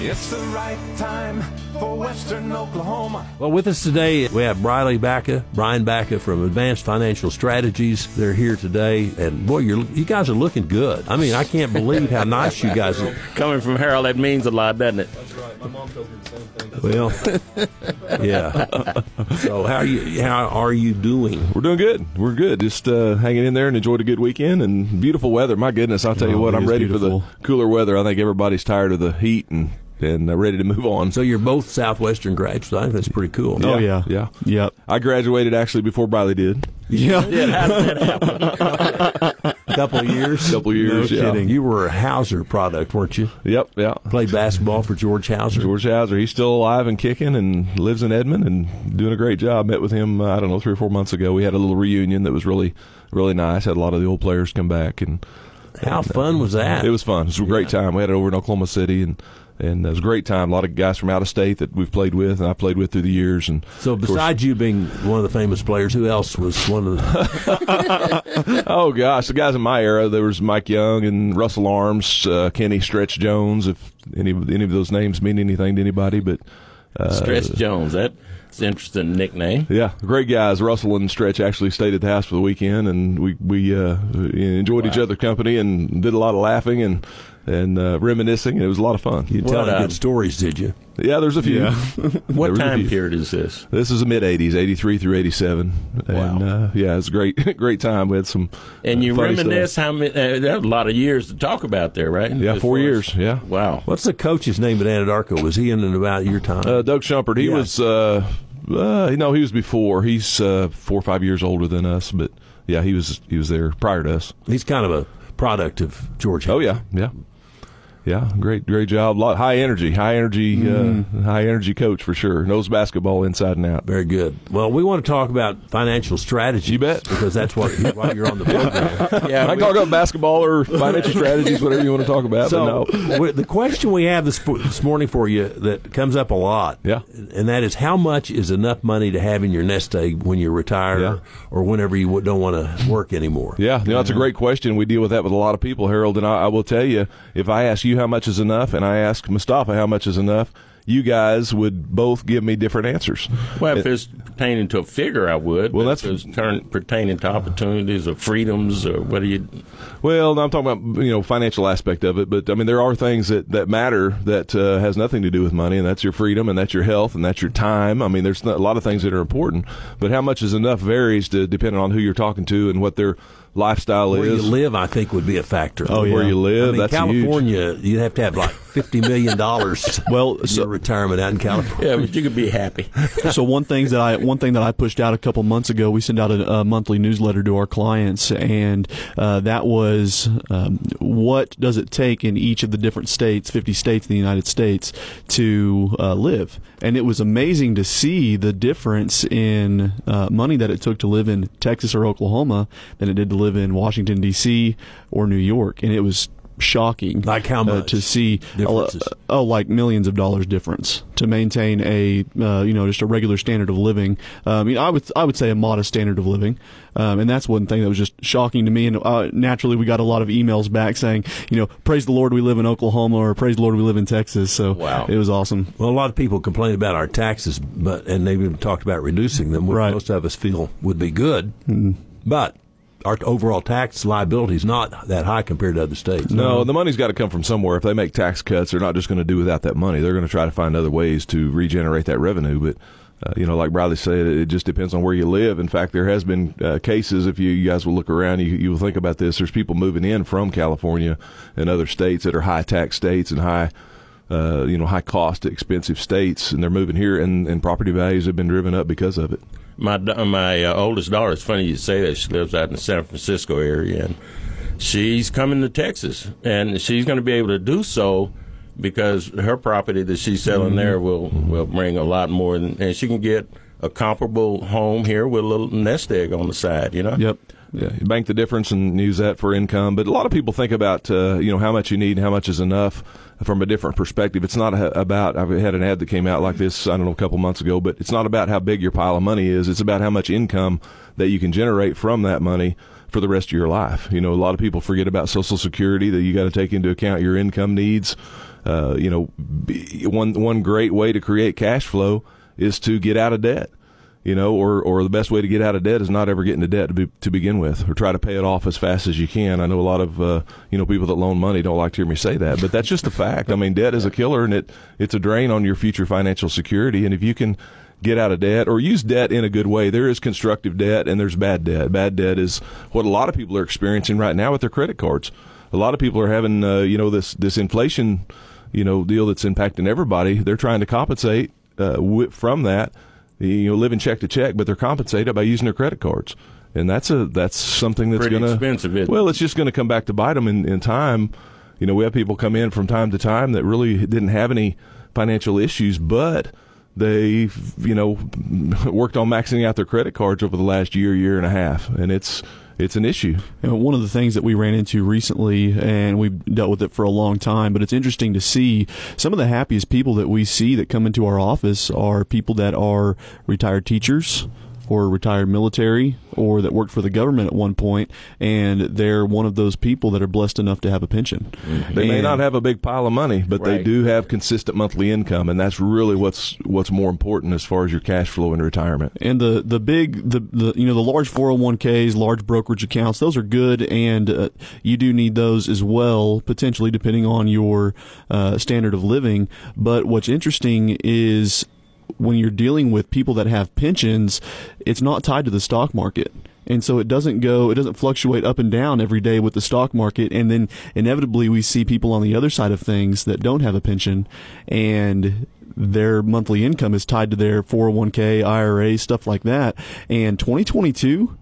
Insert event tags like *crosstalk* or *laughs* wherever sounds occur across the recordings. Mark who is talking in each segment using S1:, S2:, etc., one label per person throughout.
S1: It's the right time for Western Oklahoma.
S2: Well, with us today, we have Briley Baca, Bryan Baca from Advanced Financial Strategies. They're here today, and boy, you're, you guys are looking good. I mean, I can't believe how nice you guys are. *laughs*
S3: Coming from Harold, that means a lot, doesn't it? That's right. My mom tells me the same thing.
S2: Well, *laughs* yeah. So, how are you? How are you doing?
S4: We're doing good. We're good. Just uh, hanging in there and enjoyed a good weekend and beautiful weather. My goodness, I'll tell you
S5: Oh,
S4: what, I'm
S5: is
S4: ready for the cooler weather. I think everybody's tired of the heat and and uh, ready to move on.
S2: So, you're both Southwestern grads. I think that's pretty cool.
S5: Oh yeah,
S4: yeah.
S5: yep,
S4: I graduated actually before Briley did.
S5: yeah.
S3: Yeah, how did that happen?
S2: A couple of years. *laughs*
S4: A couple years, yeah.
S5: kidding.
S2: You were a Hauser product, weren't you?
S4: Yep, yeah.
S2: Played basketball for George Hauser.
S4: George Hauser, he's still alive and kicking and lives in Edmond and doing a great job. Met with him, uh, I don't know, three or four months ago. We had a little reunion that was really, really nice. Had a lot of the old players come back and
S2: How fun was that?
S4: It was fun. It was a great time. We had it over in Oklahoma City, and and it was a great time. A lot of guys from out of state that we've played with, and I played with through the years. And
S2: So,
S4: of course-
S2: besides you being one of the famous players, who else was one of the? *laughs*
S4: oh gosh, the guys in my era, there was Mike Young and Russell Arms, uh, Kenny Stretch Jones. If any any of those names mean anything to anybody, but uh,
S3: Stretch Jones. That's an interesting nickname.
S4: Yeah, great guys. Russell and Stretch actually stayed at the house for the weekend, and we we uh, enjoyed each other's company and did a lot of laughing and and uh, reminiscing. And it was a lot of fun.
S2: You tell
S3: What, uh,
S2: good stories, did you?
S4: Yeah, there's a few.
S5: Yeah.
S3: What *laughs*
S4: There was a
S3: time
S4: few.
S3: period is this?
S4: This is the mid '80s, '83 through '87, and
S3: Wow.
S4: uh, yeah, it's a great, *laughs* great time. We had some
S3: And
S4: uh,
S3: you
S4: funny
S3: reminisce
S4: stuff.
S3: how many? Uh, there's a lot of years to talk about there, right?
S4: Yeah,
S3: As
S4: four
S3: far as-
S4: years. Yeah,
S3: Wow.
S2: What's the coach's name at Anadarko? Was he in and about your time?
S4: uh, Doug Shumpert. He
S2: Yeah.
S4: was, uh, uh, no, he was before. He's uh, four or five years older than us, but yeah, he was he was there prior to us.
S2: He's kind of a product of George.
S4: Oh yeah, yeah, yeah. Great, great job. lot high energy, high energy,
S2: Mm-hmm.
S4: uh, high energy coach for sure. Knows basketball inside and out.
S2: Very good. Well, we want to talk about financial strategy.
S4: You bet.
S2: Because that's what *laughs* why you're on the program.
S3: Yeah,
S4: I can talk about basketball or financial strategies, whatever you want to talk about.
S2: So,
S4: but no.
S2: the question we have this, this morning for you that comes up a lot,
S4: Yeah.
S2: and that is how much is enough money to have in your nest egg when you retire
S4: Yeah.
S2: or, or whenever you don't want to work anymore?
S4: Yeah, you know, that's a great question. We deal with that with a lot of people, Harold. And I, I will tell you, if I ask you how much is enough and I ask Mustafa how much is enough, you guys would both give me different answers.
S3: Well, if it's pertaining to a figure, I would.
S4: Well, that's-
S3: if turn, pertaining to opportunities or freedoms or what do you?
S4: Well, no, I'm talking about you know financial aspect of it, but I mean there are things that that matter that uh, has nothing to do with money, and that's your freedom, and that's your health, and that's your time. I mean, there's a lot of things that are important, but how much is enough varies to, depending on who you're talking to and what their lifestyle
S2: Where
S4: is.
S2: Where you live, I think, would be a factor.
S5: Oh, yeah.
S4: Where you live,
S2: I mean,
S4: that's huge.
S2: California, you'd have to have like fifty million dollars. *laughs*
S5: Well,
S2: in
S5: so-
S2: your retirement out in California.
S3: Yeah, but you could be happy. *laughs*
S5: so one thing that I one thing that I pushed out a couple months ago, we send out a, a monthly newsletter to our clients, and uh, that was um, what does it take in each of the different states, fifty states in the United States, to uh, live, and it was amazing to see the difference in uh, money that it took to live in Texas or Oklahoma than it did to live in Washington D.C. or New York, and it was shocking
S2: Like how
S5: uh,
S2: much
S5: to see
S2: differences?
S5: oh, like millions of dollars difference to maintain a uh, you know just a regular standard of living. Um, you know, I would I would say a modest standard of living, um, and that's one thing that was just shocking to me. And uh, naturally, we got a lot of emails back saying, you know, praise the Lord, we live in Oklahoma, or praise the Lord, we live in Texas. So
S3: Wow.
S5: it was awesome.
S2: Well, a lot of people complain about our taxes, but and they've even talked about reducing them, which
S5: Right.
S2: most of us feel would be good. But our overall tax liability is not that high compared to other states.
S4: No, the money's got to come from somewhere. If they make tax cuts, they're not just going to do without that money. They're going to try to find other ways to regenerate that revenue. But uh, you know, like Bradley said, it just depends on where you live. In fact, there has been uh, cases. If you, you guys will look around, you, you will think about this. There's people moving in from California and other states that are high tax states and high. Uh, you know, high cost, expensive states, and they're moving here, and, and property values have been driven up because of it.
S3: My my uh, oldest daughter. It's funny you say that. She lives out in the San Francisco area, and she's coming to Texas, and she's going to be able to do so because her property that she's selling there will will bring a lot more, than, and she can get a comparable home here with a little nest egg on the side. You know.
S5: Yep.
S4: Yeah, you bank the difference and use that for income. But a lot of people think about uh, you know how much you need and how much is enough from a different perspective. It's not about. I've had an ad that came out like this. I don't know a couple months ago, but it's not about how big your pile of money is. It's about how much income that you can generate from that money for the rest of your life. You know, a lot of people forget about Social Security that you got to take into account your income needs. uh, you know, one one great way to create cash flow is to get out of debt. You know, or or the best way to get out of debt is not ever get into debt to, be, to begin with, or try to pay it off as fast as you can. I know a lot of uh, you know people that loan money don't like to hear me say that, but that's just a fact. I mean, debt is a killer, and it it's a drain on your future financial security. And if you can get out of debt or use debt in a good way. There is constructive debt and there's bad debt. Bad debt is what a lot of people are experiencing right now with their credit cards. A lot of people are having, uh, you know, this this inflation, you know, deal that's impacting everybody. They're trying to compensate uh, from that, you know, living check to check, but they're compensated by using their credit cards. And that's a that's something that's
S3: going
S4: to
S3: expensive.
S4: Well, it's just going to come back to bite them in, in time. You know, we have people come in from time to time that really didn't have any financial issues, but they've you know *laughs* worked on maxing out their credit cards over the last year, year and a half, and it's it's an issue.
S5: You know, one of the things that we ran into recently, and we've dealt with it for a long time, but it's interesting to see some of the happiest people that we see that come into our office are people that are retired teachers or retired military or that worked for the government at one point, and they're one of those people that are blessed enough to have a pension.
S4: Mm-hmm. They and, may not have a big pile of money, but right. they do have consistent monthly income, and that's really what's what's more important as far as your cash flow in retirement.
S5: And the the big the, the you know the large 401ks, large brokerage accounts, those are good, and uh, you do need those as well, potentially depending on your uh, standard of living. But what's interesting is when you're dealing with people that have pensions, it's not tied to the stock market. And so it doesn't go, it doesn't fluctuate up and down every day with the stock market. And then inevitably we see people on the other side of things that don't have a pension and their monthly income is tied to their 401k, IRA, stuff like that. And 2022,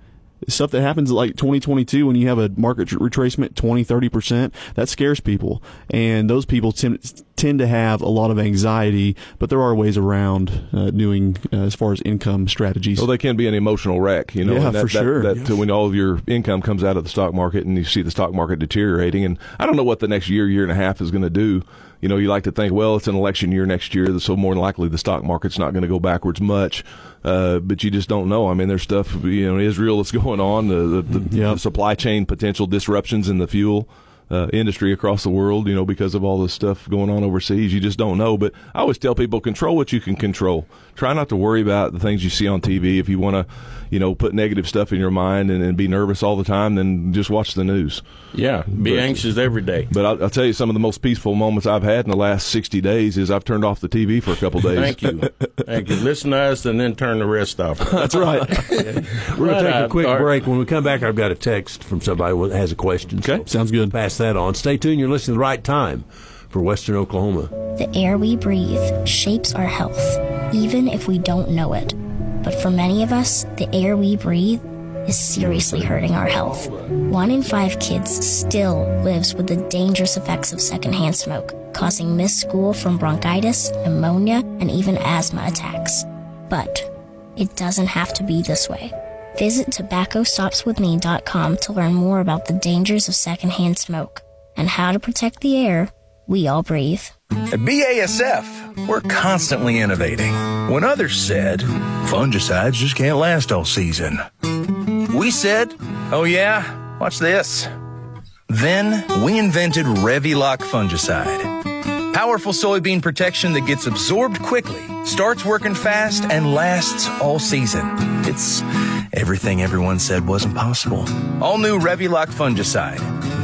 S5: stuff that happens like 2022 when you have a market retracement 20 30% that scares people. And those people tend, tend to have a lot of anxiety but there are ways around uh, doing uh, as far as income strategies.
S4: Well they can be an emotional wreck you know
S5: yeah,
S4: that,
S5: for sure.
S4: that, that when all of your income comes out of the stock market and you see the stock market deteriorating and i don't know what the next year year and a half is going to do you know, you like to think, well, it's an election year next year, so more than likely the stock market's not going to go backwards much. Uh, but you just don't know. I mean, there's stuff, you know, Israel that's *laughs* going on, the, the, the, yep. the supply chain potential disruptions in the fuel uh, industry across the world, you know, because of all this stuff going on overseas. You just don't know. But I always tell people control what you can control. Try not to worry about the things you see on TV. If you want to, you know, put negative stuff in your mind and, and, be nervous all the time, then just watch the news.
S3: Yeah, be but, anxious every day.
S4: But I'll, I'll, tell you, some of the most peaceful moments I've had in the last 60 days is I've turned off the TV for a couple days.
S3: Thank you. Thank you. Listen to us and then turn the rest off. *laughs*
S5: That's right.
S2: We're going to take a quick break. When we come back, I've got a text from somebody who has a question.
S5: Okay, so sounds good.
S2: Pass that on. Stay tuned. You're listening to the right time for Western Oklahoma.
S6: The air we breathe shapes our health, even if we don't know it. But for many of us, the air we breathe is seriously hurting our health. One in five kids still lives with the dangerous effects of secondhand smoke, causing missed school from bronchitis, pneumonia, and even asthma attacks. But it doesn't have to be this way. Visit tobaccostopswithme.com to learn more about the dangers of secondhand smoke and how to protect the air we all breathe.
S7: At BASF, we're constantly innovating. When others said, fungicides just can't last all season, we said, oh yeah, watch this. Then we invented Revylok fungicide. Powerful soybean protection that gets absorbed quickly, starts working fast, and lasts all season. It's everything everyone said wasn't possible. All new Revylok fungicide.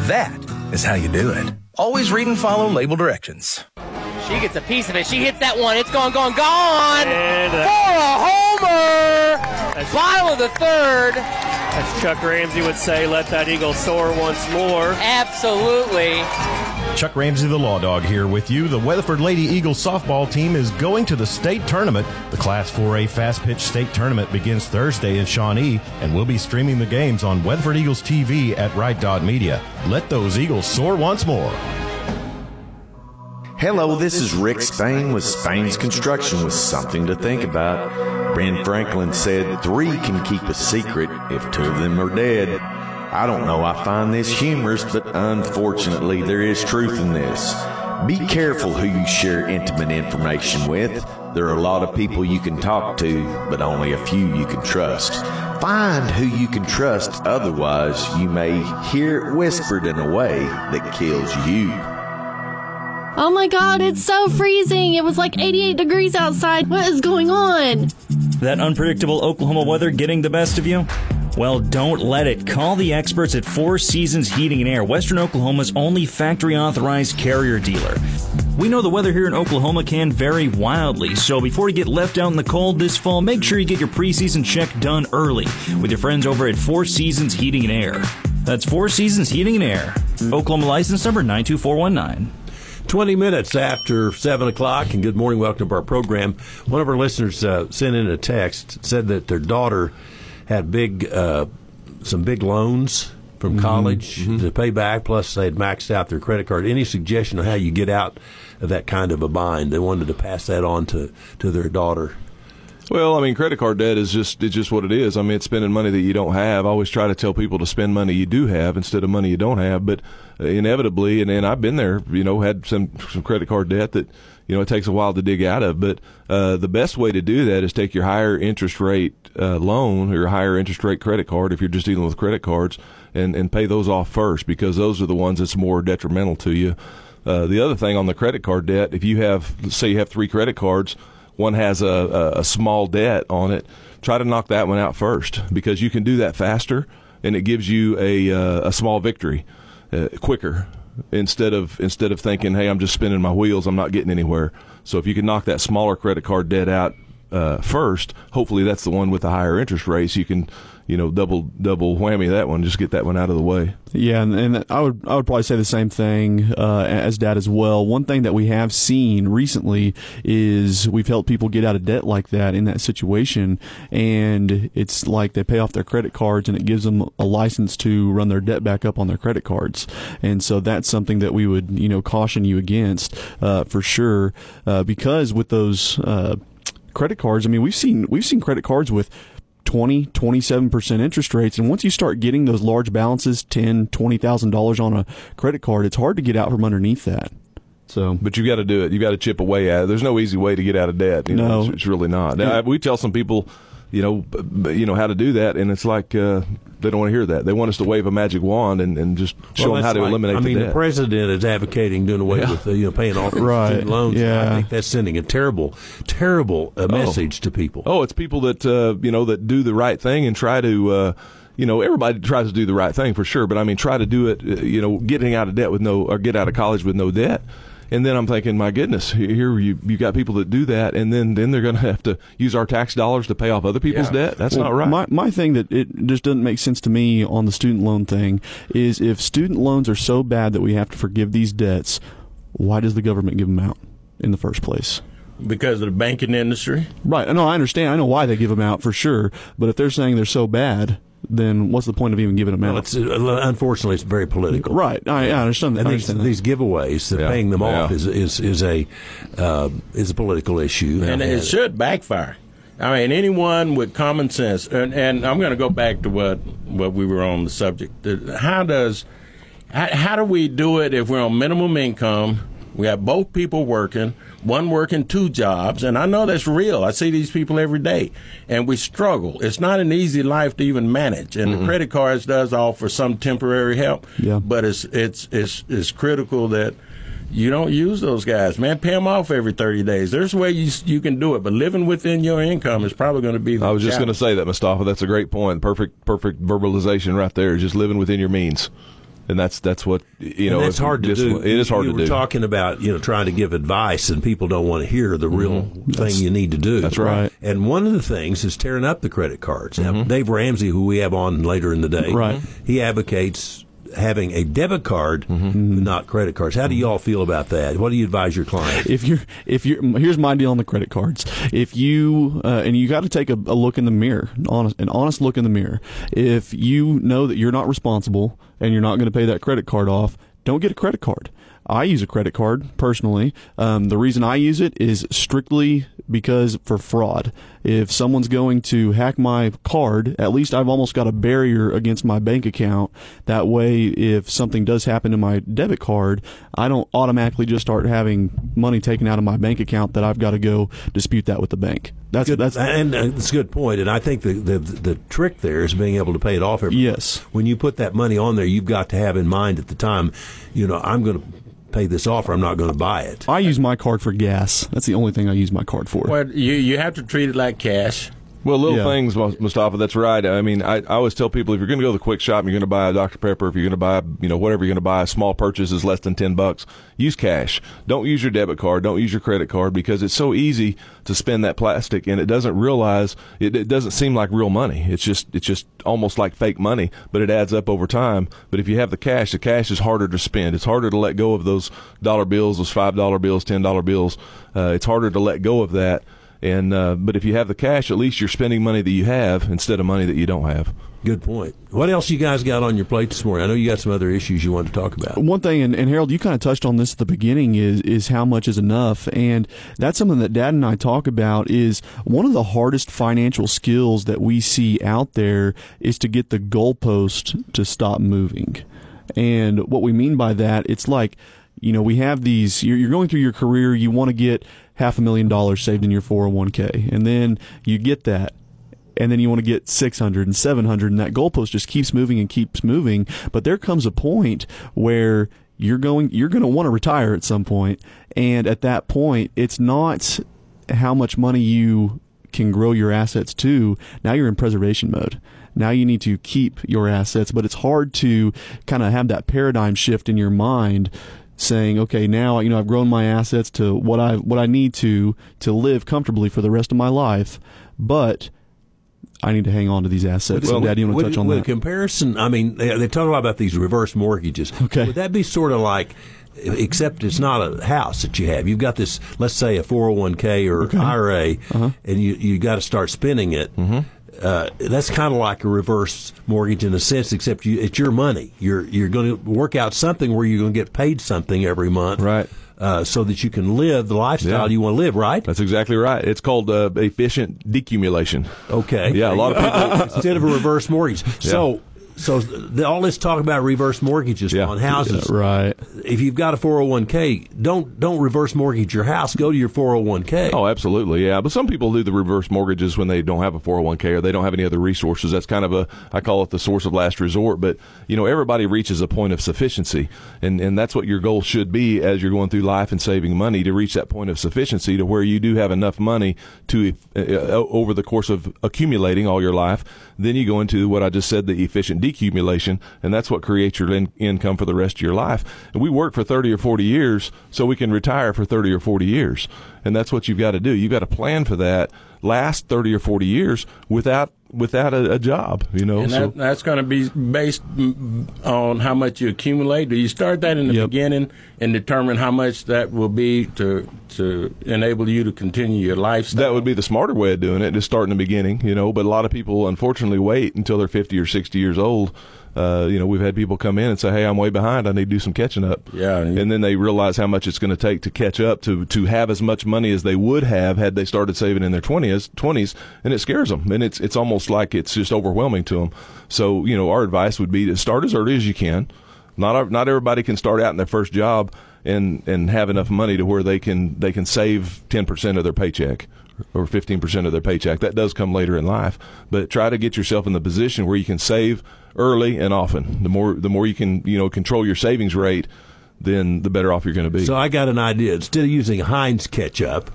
S7: That is how you do it. Always read and follow label directions.
S8: She gets a piece of it. She hits that one. It's gone, gone, gone and, uh, for a homer. Bottom of the third.
S9: As Chuck Ramsey would say, let that eagle soar once more.
S8: Absolutely.
S10: Chuck Ramsey, the Law Dog, here with you. The Weatherford Lady Eagles softball team is going to the state tournament. The Class 4A Fast Pitch State Tournament begins Thursday in Shawnee, and we'll be streaming the games on Weatherford Eagles TV at Right Dot Media. Let those Eagles soar once more.
S11: Hello, this is Rick Spain with Spain's Construction with something to think about. Ben Franklin said three can keep a secret if two of them are dead. I don't know, I find this humorous, but unfortunately, there is truth in this. Be careful who you share intimate information with. There are a lot of people you can talk to, but only a few you can trust. Find who you can trust, otherwise, you may hear it whispered in a way that kills you.
S12: Oh my god, it's so freezing. It was like 88 degrees outside. What is going on?
S13: That unpredictable Oklahoma weather getting the best of you? Well, don't let it. Call the experts at Four Seasons Heating and Air, Western Oklahoma's only factory authorized carrier dealer. We know the weather here in Oklahoma can vary wildly, so before you get left out in the cold this fall, make sure you get your preseason check done early with your friends over at Four Seasons Heating and Air. That's Four Seasons Heating and Air. Oklahoma license number 92419.
S2: 20 minutes after 7 o'clock, and good morning, welcome to our program. One of our listeners uh, sent in a text, said that their daughter had big, uh, some big loans from college mm-hmm. to pay back, plus they had maxed out their credit card. Any suggestion on how you get out of that kind of a bind? They wanted to pass that on to, to their daughter.
S4: Well, I mean, credit card debt is just it's just what it is. I mean, it's spending money that you don't have. I always try to tell people to spend money you do have instead of money you don't have. But uh, inevitably, and, and I've been there, you know, had some some credit card debt that you know it takes a while to dig out of. But uh, the best way to do that is take your higher interest rate uh, loan or higher interest rate credit card if you're just dealing with credit cards, and and pay those off first because those are the ones that's more detrimental to you. Uh, the other thing on the credit card debt, if you have, say, you have three credit cards one has a, a, a small debt on it, try to knock that one out first because you can do that faster and it gives you a, uh, a small victory uh, quicker instead of instead of thinking, hey, I'm just spinning my wheels, I'm not getting anywhere. So if you can knock that smaller credit card debt out uh, first, hopefully that's the one with the higher interest rates. You can you know, double double whammy that one. Just get that one out of the way.
S5: Yeah, and, and I would I would probably say the same thing uh, as Dad as well. One thing that we have seen recently is we've helped people get out of debt like that in that situation, and it's like they pay off their credit cards, and it gives them a license to run their debt back up on their credit cards, and so that's something that we would you know caution you against uh, for sure, uh, because with those uh, credit cards. I mean, we've seen we've seen credit cards with 20, 27% interest rates. And once you start getting those large balances, ten, twenty thousand dollars on a credit card, it's hard to get out from underneath that. So,
S4: but you got to do it. You got to chip away at it. There's no easy way to get out of debt. You
S5: no,
S4: know, it's, it's really not. Now, we tell some people, you know, you know how to do that, and it's like uh, they don't want to hear that. They want us to wave a magic wand and, and just show well, them how to like, eliminate.
S2: I mean,
S4: the,
S2: the, president is advocating doing away yeah. with uh, you know paying off
S5: right.
S2: student loans.
S5: Yeah.
S2: I think that's sending a terrible, terrible uh, message
S4: oh.
S2: to people.
S4: Oh, it's people that uh, you know that do the right thing and try to. Uh, you know, everybody tries to do the right thing for sure, but I mean, try to do it, uh, you know, getting out of debt with no, or get out of college with no debt and then I'm thinking, my goodness, here you you got people that do that, and then then they're going *laughs* to have to use our tax dollars to pay off other people's yeah. debt. That's well, not right.
S5: My my thing that it just doesn't make sense to me on the student loan thing is if student loans are so bad that we have to forgive these debts, why does the government give them out in the first place?
S3: Because of the banking industry.
S5: Right. No, I understand. I know why they give them out for sure. But if they're saying they're so bad, then what's the point of even giving them
S2: well,
S5: out?
S2: It's, uh, unfortunately, it's very political.
S5: Right. I, I understand.
S2: And these,
S5: understand
S2: these giveaways, yeah. paying them yeah. off, is is is a uh, is a political issue,
S3: and it should backfire. I mean, anyone with common sense, and, and I'm going to go back to what what we were on the subject. How does how, how do we do it if we're on minimum income? We have both people working one working two jobs, and I know that's real. I see these people every day, and we struggle. It's not an easy life to even manage, and mm the credit cards does offer some temporary help.
S5: Yeah.
S3: but it's it's it's it's critical that you don't use those guys, man. Pay them off every 30 days. There's a way you, you can do it, but living within your income is probably going to be.
S4: I was just
S3: going
S4: to say that, Mustafa. That's a great point. Perfect, perfect verbalization right there. Just living within your means and that's that's what you know.
S2: it's hard to do.
S4: It is hard
S2: you
S4: to
S2: do.
S4: We're
S2: talking about you know trying to give advice, and people don't want to hear the real mm-hmm. thing that's, you need to do.
S4: That's right.
S2: And one of the things is tearing up the credit cards. Now, mm-hmm. Dave Ramsey, who we have on later in the day,
S5: right.
S2: he advocates having a debit card, mm-hmm. not credit cards. How do you all feel about that? What do you advise your clients?
S5: If you're, if you're, here's my deal on the credit cards. If you, uh, and you got to take a, a, look in the mirror, honest, an honest look in the mirror. If you know that you're not responsible and you're not going to pay that credit card off, don't get a credit card. I use a credit card personally. Um, the reason I use it is strictly because for fraud. If someone's going to hack my card, at least I've almost got a barrier against my bank account. That way, if something does happen to my debit card, I don't automatically just start having money taken out of my bank account that I've got to go dispute that with the bank. That's
S2: good,
S5: that's
S2: and uh, that's a good point. And I think the, the the trick there is being able to pay it off every.
S5: Yes.
S2: When you put that money on there, you've got to have in mind at the time, you know, I'm going to pay this off, or I'm not going to buy it.
S5: I use my card for gas. That's the only thing I use my card for.
S3: Well, you you have to treat it like cash.
S4: Well, little
S5: Yeah.
S4: things, Mustafa. That's right. I mean, I, I always tell people if you're going to go to the quick shop, and you're going to buy a Dr Pepper. If you're going to buy, you know, whatever you're going to buy, a small purchase is less than ten bucks. Use cash. Don't use your debit card. Don't use your credit card because it's so easy to spend that plastic, and it doesn't realize it, it doesn't seem like real money. It's just it's just almost like fake money, but it adds up over time. But if you have the cash, the cash is harder to spend. It's harder to let go of those dollar bills, those five dollar bills, ten dollar bills. Uh, it's harder to let go of that. And uh, but if you have the cash, at least you're spending money that you have instead of money that you don't have.
S2: Good point. What else you guys got on your plate this morning? I know you got some other issues you want to talk about.
S5: One thing, and, and Harold, you kind of touched on this at the beginning, is is how much is enough, and that's something that Dad and I talk about. Is one of the hardest financial skills that we see out there is to get the goalpost to stop moving, and what we mean by that, it's like, you know, we have these. You're, going through your career, you want to get half a million dollars saved in your 401k, and then you get that and then you want to get 600 and 700 and that goalpost just keeps moving and keeps moving but there comes a point where you're going you're going to want to retire at some point and at that point it's not how much money you can grow your assets to now you're in preservation mode now you need to keep your assets but it's hard to kind of have that paradigm shift in your mind saying, okay, now you know I've grown my assets to what I what I need to to live comfortably for the rest of my life, but I need to hang on to these assets. so, Dad, you want to touch on
S2: with
S5: that?
S2: comparison, I mean, they, they talk a lot about these reverse mortgages.
S5: Okay.
S2: Would that be sort of like, except it's not a house that you have. You've got this, let's say, a 401k or IRA,
S5: Uh-huh.
S2: and you you got to start spending it.
S5: Mm-hmm.
S2: Uh, that's kind of like a reverse mortgage in a sense, except you, it's your money. You're you're going to work out something where you're going to get paid something every month,
S4: Right.
S2: Uh, so that you can live the lifestyle
S4: Yeah.
S2: you want to live, right?
S4: That's exactly right. It's called uh, efficient decumulation.
S2: Okay.
S4: Yeah, a lot of people *laughs*
S2: instead of a reverse mortgage. So, so the, all this talk about reverse mortgages
S4: Yeah.
S2: on houses.
S5: right.
S2: If you've got a 401k, don't don't reverse mortgage your house. Go to your 401k.
S4: Oh, absolutely, yeah. But some people do the reverse mortgages when they don't have a 401k or they don't have any other resources. That's kind of a, I call it the source of last resort. But, you know, everybody reaches a point of sufficiency. And, and that's what your goal should be as you're going through life and saving money to reach that point of sufficiency to where you do have enough money to, uh, uh, over the course of accumulating all your life. Then you go into what I just said, the efficient decumulation, and that's what creates your in- income for the rest of your life. And we work for 30 or 40 years so we can retire for 30 or 40 years. And that's what you've got to do. You've got to plan for that last 30 or 40 years without without a, a job, you know.
S3: And
S4: so
S3: that, that's going to be based on how much you accumulate. Do you start that in the
S5: Yep.
S3: beginning and determine how much that will be to to enable you to continue your lifestyle?
S4: that would be the smarter way of doing it, just start in the beginning, you know. But a lot of people, unfortunately, wait until they're 50 or 60 years old. Uh, you know, we've had people come in and say, "Hey, I'm way behind. I need to do some catching up."
S3: Yeah, and-
S4: and then they realize how much it's going to take to catch up to to have as much money as they would have had they started saving in their 20s, 20s, and it scares them, and it's it's almost like it's just overwhelming to them. So, you know, our advice would be to start as early as you can. Not not everybody can start out in their first job and and have enough money to where they can they can save 10% of their paycheck or 15% of their paycheck. That does come later in life, but try to get yourself in the position where you can save early and often. The more the more you can, you know, control your savings rate, then the better off you're going to be.
S2: So I got an idea. Instead of using Heinz ketchup,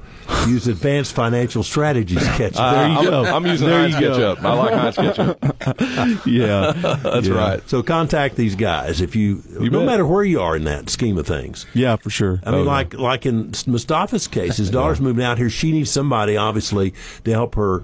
S2: use Advanced Financial Strategies *laughs* ketchup.
S4: Uh,
S5: There you
S4: I'm,
S5: go.
S4: I'm using
S5: There
S4: Heinz
S5: you go.
S4: ketchup. I like Heinz ketchup. *laughs*
S5: yeah,
S4: That's
S5: Yeah.
S4: right.
S2: So contact these guys if you, no
S4: bet.
S2: matter where you are in that scheme of things.
S5: Yeah, for sure.
S2: I mean,
S4: Oh, yeah.
S2: like like in Mustafa's case, his *laughs* daughter's moving out here. She needs somebody, obviously, to help her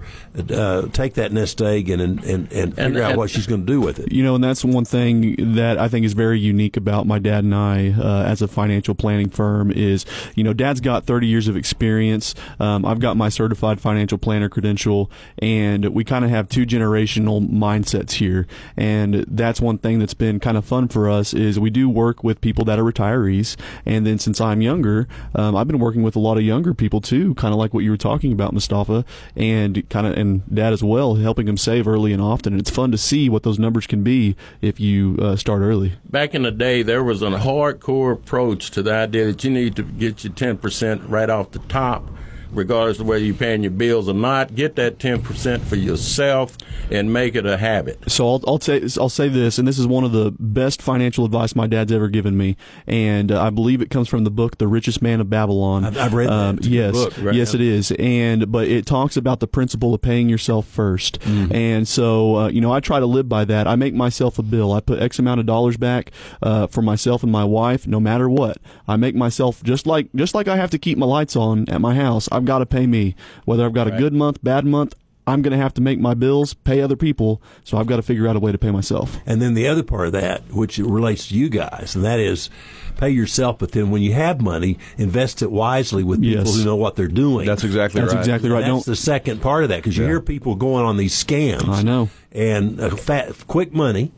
S2: uh, take that nest egg and and, and, and figure out what she's going to do with it.
S5: You know, and that's one thing that I think is very unique about my dad and I uh, as a financial planning firm is, you know, dad's got 30 years of experience. Um, I've got my certified financial planner credential, and we kind of have two generational mindsets here. And that's one thing that's been kind of fun for us is we do work with people that are retirees. And then since I'm younger, um, I've been working with a lot of younger people too, kind of like what you were talking about, Mustafa, and kind of, and dad as well, helping them save early and often. And it's fun to see what those numbers can be if you uh, start early.
S3: Back in the day, there was a hardcore approach to the idea that you need to get your ten percent right off the top regardless of whether you're paying your bills or not. Get that 10% for yourself and make it a habit.
S5: So I'll, I'll say I'll say this, and this is one of the best financial advice my dad's ever given me, and uh, I believe it comes from the book "The Richest Man of Babylon."
S2: I've, I've read that.
S5: Um,
S2: It's
S5: yes,
S2: book, right?
S5: yes, it is, and but it talks about the principle of paying yourself 1st
S2: Mm-hmm.
S5: and so uh, you know I try to live by that. I make myself a bill. I put X amount of dollars back uh, for myself and my wife, no matter what. I make myself just like just like I have to keep my lights on at my house. I've got to pay me, whether I've got a good month, bad month. I'm going to have to make my bills, pay other people, so I've got to figure out a way to pay myself.
S2: And then the other part of that, which relates to you guys, and that is pay yourself, but then when you have money, invest it wisely with people
S5: Yes.
S2: who know what they're doing.
S4: That's exactly right.
S5: That's
S4: right.
S5: exactly right.
S2: And that's
S5: Don't-
S2: the second part of that because you hear people going on these scams.
S5: I know.
S2: And uh, fat, quick money.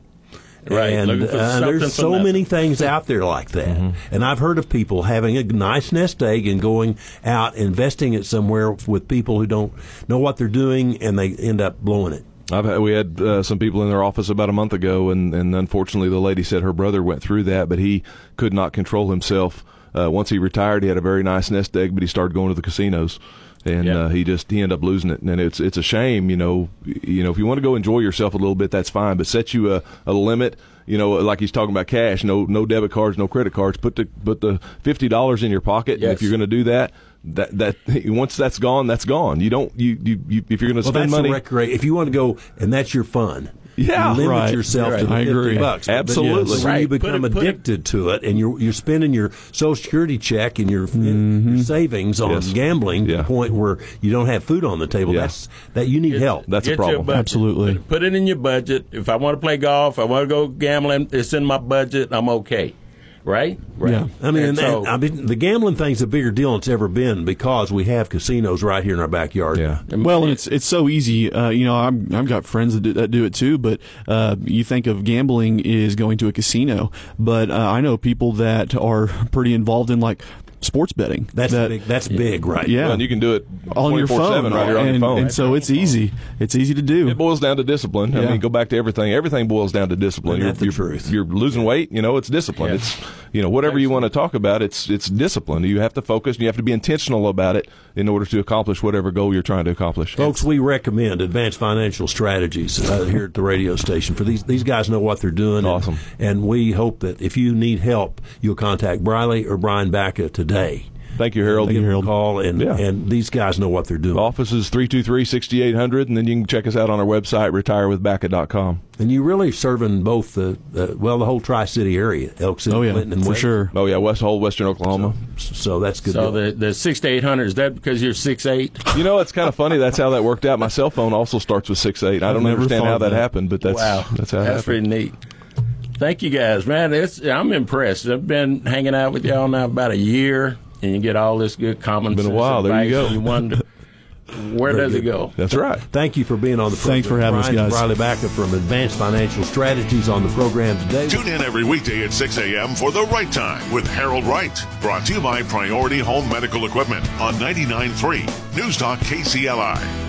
S3: Right,
S2: And uh, there's so many things out there like that.
S4: Mm-hmm.
S2: And I've heard of people having a nice nest egg and going out investing it somewhere with people who don't know what they're doing and they end up blowing it.
S4: I've had, we had uh, some people in their office about a month ago, and, and unfortunately, the lady said her brother went through that, but he could not control himself. Uh, once he retired, he had a very nice nest egg, but he started going to the casinos, and
S3: Yeah.
S4: uh, he just he ended up losing it. And it's it's a shame, you know. You know, if you want to go enjoy yourself a little bit, that's fine, but set you a, a limit. You know, like he's talking about cash, no no debit cards, no credit cards. Put the put the fifty dollars in your pocket. And
S3: Yes.
S4: if you're going to do that, that that *laughs* once that's gone, that's gone. You don't you, you, you if you're going to
S2: Well,
S4: spend money.
S2: recreate. If you want to go, and that's your fun.
S4: Yeah,
S2: you limit
S5: right.
S2: yourself
S5: Right.
S2: to the
S5: I
S2: 50
S5: agree.
S2: bucks. But-
S4: Absolutely.
S2: But when you
S3: Right. Put
S2: become
S3: it- put it-
S2: addicted to it, and you're you're spending your Social Security check and your, your mm-hmm. savings on
S4: Yes.
S2: gambling to the point where you don't have food on the table,
S4: Yeah.
S2: that's that you need help.
S4: That's a problem.
S3: budget.
S5: Absolutely.
S3: Put, put it in your budget. If I want to play golf, I want to go gambling, it's in my budget. I'm okay. Right? Right.
S5: Yeah.
S2: I mean,
S3: And
S2: and,
S3: so-
S2: I mean, the gambling thing's a bigger deal than it's ever been because we have casinos right here in our backyard.
S4: Yeah.
S5: Well, and it's it's so easy. Uh, you know, I'm, I've got friends that do, that do it too. But uh, you think of gambling is going to a casino, but uh, I know people that are *laughs* pretty involved in like sports betting.
S2: That's
S5: that,
S2: big. That's big, right?
S5: Yeah.
S4: Well, and you can do it
S5: on your
S4: 24/7
S5: phone,
S4: right here on
S5: and,
S4: your phone.
S5: and so it's easy. It's easy to do.
S4: It boils down to discipline. I mean, go back to everything. Everything boils down to discipline.
S2: Isn't that the
S4: you're,
S2: truth?
S4: You're losing weight. You know, it's discipline.
S3: Yeah.
S4: It's you know whatever you want to talk about. It's it's discipline. You have to focus. and You have to be intentional about it in order to accomplish whatever goal you're trying to accomplish.
S2: Folks, we recommend Advanced Financial Strategies uh, here at the radio station. For these these guys know what they're doing. and-
S4: Awesome.
S2: And, we hope that if you need help, you'll contact Briley or Bryan Baca today.
S4: Thank you, Harold.
S2: Give them a call, and
S4: Yeah.
S2: and these guys know what they're doing.
S4: The office is 323-6800, and then you can check us out on our website, retirewithbaca.com.
S2: And you really serving both the uh, well the whole Tri City area, Elk City,
S5: oh yeah,
S2: Clinton, and
S5: for
S2: West.
S5: sure.
S4: Oh, yeah, West Whole, Western Oklahoma.
S2: So that's good.
S3: So
S2: deal.
S3: the the six to eight hundred is that because you're six eight?
S4: You know, it's kind of funny. That's how that worked out. My cell phone also starts with six eight. I don't understand how that,
S5: that.
S4: happened, but that's
S3: wow,
S4: that's how it
S3: that's
S4: happened.
S3: pretty neat. Thank you guys, man. It's I'm impressed. I've been hanging out with y'all now about a year, and you get all this good common
S4: Been a while. There you go.
S3: You wonder *laughs* where
S2: Very
S3: does it go?
S4: That's right.
S2: Thank you for being on the program.
S5: Thanks for having us,
S2: Bryan and
S5: guys.
S2: Riley Baca from Advanced Financial Strategies on the program today.
S14: Tune in every weekday at 6 a.m. for The Right Time with Harold Wright. Brought to you by Priority Home Medical Equipment on 99.3 News Talk KCLI.